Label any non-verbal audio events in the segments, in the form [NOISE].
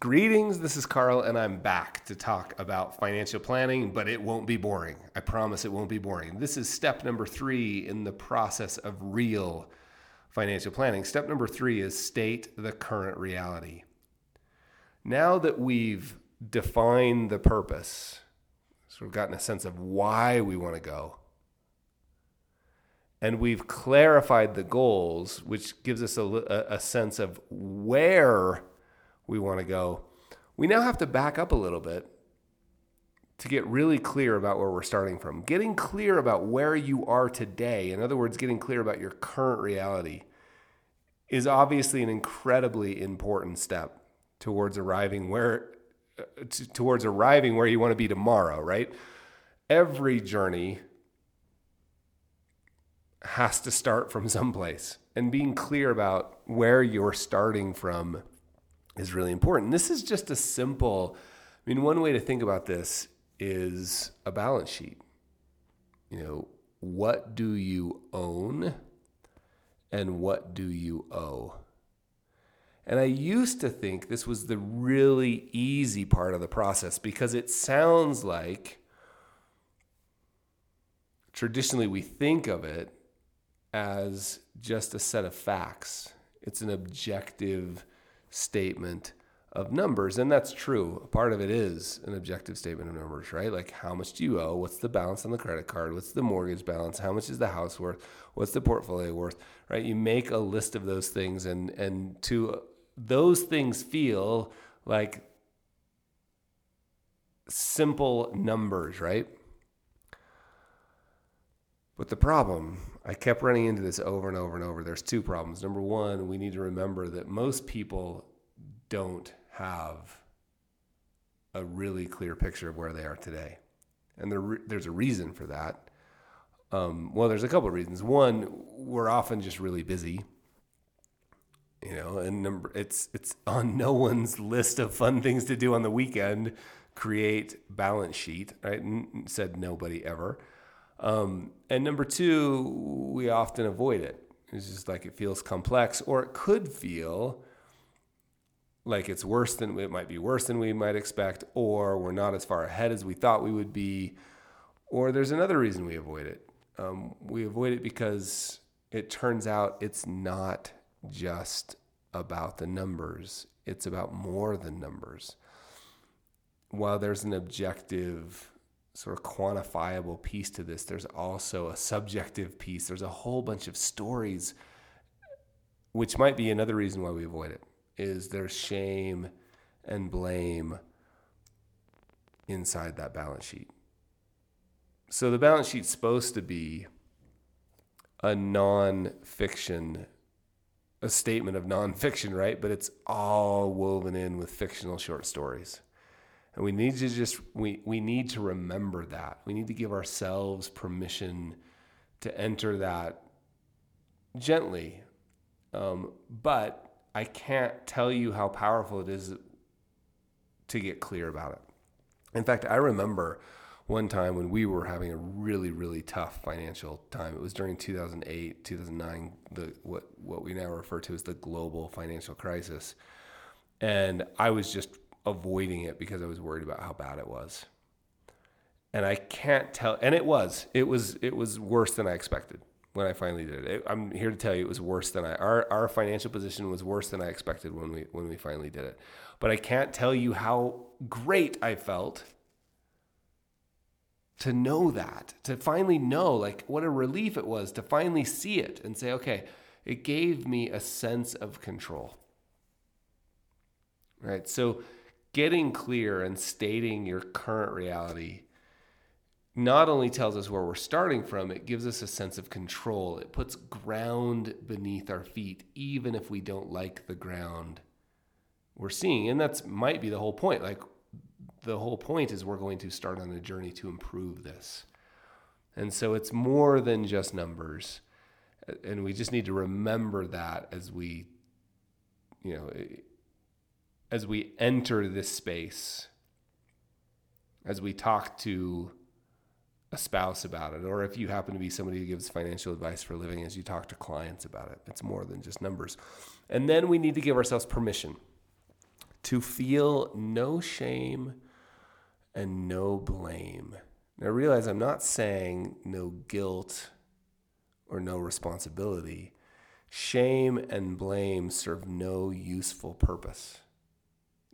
Greetings, this is Carl, and I'm back to talk about financial planning, but it won't be boring. I promise it won't be boring. This is step number three in the process of real financial planning. Step number three is state the current reality. Now that we've defined the purpose, so we've gotten a sense of why we want to go, and we've clarified the goals, which gives us a, a sense of where we want to go, we now have to back up a little bit to get really clear about where we're starting from. Getting clear about where you are today, in other words, getting clear about your current reality, is obviously an incredibly important step towards arriving where towards arriving where you want to be tomorrow, right? Every journey has to start from someplace. And being clear about where you're starting from is really important. This is just a simple, I mean, one way to think about this is a balance sheet. You know, what do you own and what do you owe? And I used to think this was the really easy part of the process because it sounds like traditionally we think of it as just a set of facts. It's an objective statement of numbers. And that's true. Part of it is an objective statement of numbers, right? Like how much do you owe? What's the balance on the credit card? What's the mortgage balance? How much is the house worth? What's the portfolio worth? Right? You make a list of those things and and to those things feel like simple numbers, right? But the problem, I kept running into this over and over and over. There's two problems. Number one, we need to remember that most people don't have a really clear picture of where they are today. And there, there's a reason for that. Um, well, there's a couple of reasons. One, we're often just really busy, you know, and number it's it's on [LAUGHS] no one's list of fun things to do on the weekend. Create balance sheet, right? said nobody ever. Um, and number two, we often avoid it. It's just like it feels complex, or it could feel like it's worse than it might be worse than we might expect, or we're not as far ahead as we thought we would be, or there's another reason we avoid it. Um, we avoid it because it turns out it's not just about the numbers, it's about more than numbers. While there's an objective sort of quantifiable piece to this. There's also a subjective piece. There's a whole bunch of stories, which might be another reason why we avoid it. Is there's shame and blame inside that balance sheet. So the balance sheet's supposed to be a non-fiction a statement of nonfiction, right? But it's all woven in with fictional short stories. And we need to just we we need to remember that. We need to give ourselves permission to enter that gently. Um, but I can't tell you how powerful it is to get clear about it. In fact, I remember one time when we were having a really really tough financial time. It was during 2008, 2009, the what what we now refer to as the global financial crisis. And I was just avoiding it because I was worried about how bad it was. And I can't tell and it was. It was it was worse than I expected when I finally did it. I'm here to tell you it was worse than I our our financial position was worse than I expected when we when we finally did it. But I can't tell you how great I felt to know that, to finally know like what a relief it was to finally see it and say, okay, it gave me a sense of control. Right? So getting clear and stating your current reality not only tells us where we're starting from, it gives us a sense of control. It puts ground beneath our feet, even if we don't like the ground we're seeing. And that's might be the whole point. Like the whole point is we're going to start on a journey to improve this. And so it's more than just numbers. And we just need to remember that as we, you know, as we enter this space, as we talk to a spouse about it, or if you happen to be somebody who gives financial advice for a living, as you talk to clients about it, it's more than just numbers. And then we need to give ourselves permission to feel no shame and no blame. Now, realize I'm not saying no guilt or no responsibility. Shame and blame serve no useful purpose.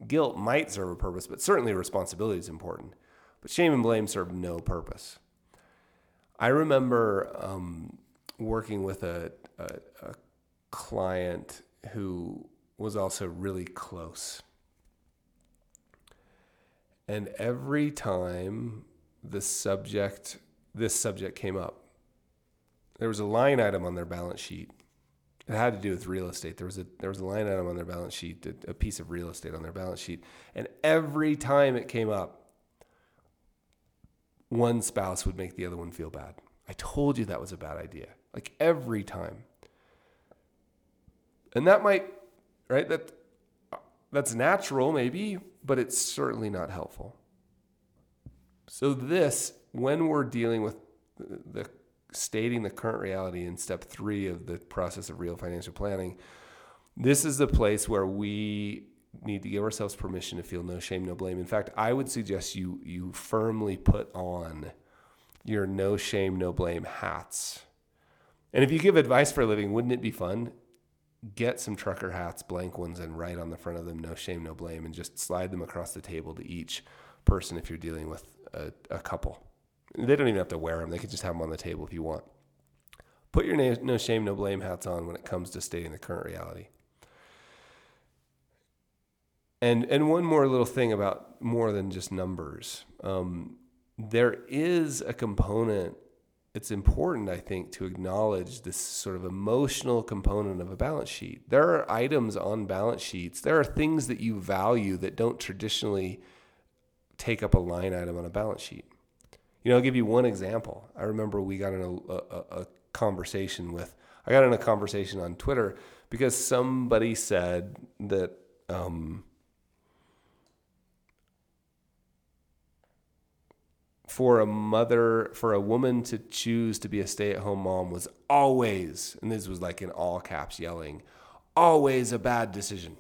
Guilt might serve a purpose, but certainly responsibility is important. But shame and blame serve no purpose. I remember um, working with a, a, a client who was also really close. And every time the subject, this subject came up, there was a line item on their balance sheet. It had to do with real estate. There was a there was a line item on their balance sheet, a, a piece of real estate on their balance sheet, and every time it came up, one spouse would make the other one feel bad. I told you that was a bad idea. Like every time. And that might, right? That that's natural maybe, but it's certainly not helpful. So this when we're dealing with the stating the current reality in step 3 of the process of real financial planning, this is the place where we need to give ourselves permission to feel no shame, no blame. In fact, I would suggest you you firmly put on your no shame, no blame hats. And if you give advice for a living, wouldn't it be fun? Get some trucker hats, blank ones, and write on the front of them no shame, no blame, and just slide them across the table to each person if you're dealing with a, a couple. They don't even have to wear them, they can just have them on the table if you want. Put your no shame, no blame hats on when it comes to stating the current reality. And, and one more little thing about more than just numbers. Um, there is a component it's important, I think, to acknowledge this sort of emotional component of a balance sheet. There are items on balance sheets, there are things that you value that don't traditionally take up a line item on a balance sheet. You know, I'll give you one example. I remember we got in a, a, a conversation with, I got in a conversation on Twitter because somebody said that, um, for a mother, for a woman to choose to be a stay at home mom was always, and this was like in all caps yelling, always a bad decision.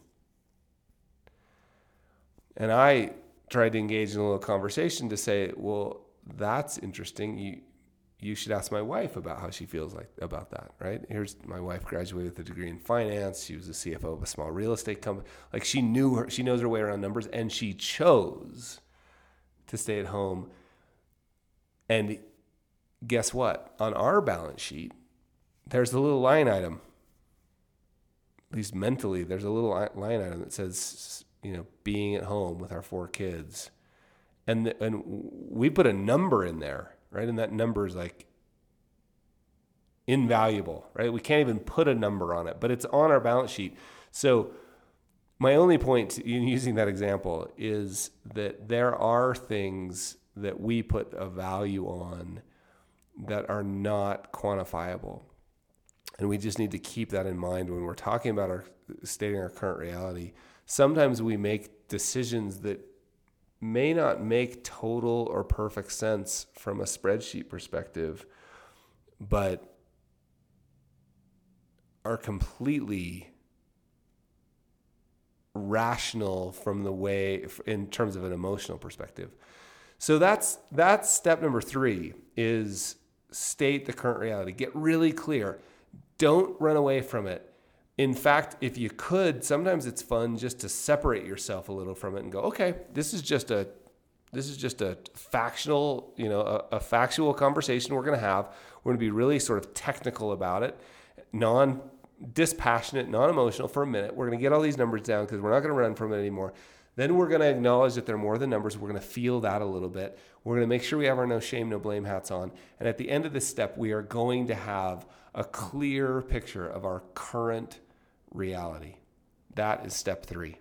And I tried to engage in a little conversation to say, well, that's interesting. You, you should ask my wife about how she feels like about that, right? Here's my wife graduated with a degree in finance. She was a CFO of a small real estate company. Like she knew her, she knows her way around numbers, and she chose to stay at home and guess what? On our balance sheet, there's a little line item. At least mentally, there's a little line item that says, you know, being at home with our four kids. And, the, and we put a number in there, right? And that number is like invaluable, right? We can't even put a number on it, but it's on our balance sheet. So, my only point in using that example is that there are things that we put a value on that are not quantifiable. And we just need to keep that in mind when we're talking about our stating our current reality. Sometimes we make decisions that may not make total or perfect sense from a spreadsheet perspective, but are completely rational from the way in terms of an emotional perspective. So that's that's step number 3 is state the current reality. Get really clear. Don't run away from it. In fact, if you could, sometimes it's fun just to separate yourself a little from it and go, okay, this is just a this is just a factional, you know, a, a factual conversation we're going to have. We're going to be really sort of technical about it, non dispassionate, non emotional for a minute. We're going to get all these numbers down because we're not going to run from it anymore. Then we're going to acknowledge that they're more than numbers. We're going to feel that a little bit. We're going to make sure we have our no shame, no blame hats on. And at the end of this step, we are going to have a clear picture of our current reality. That is step three.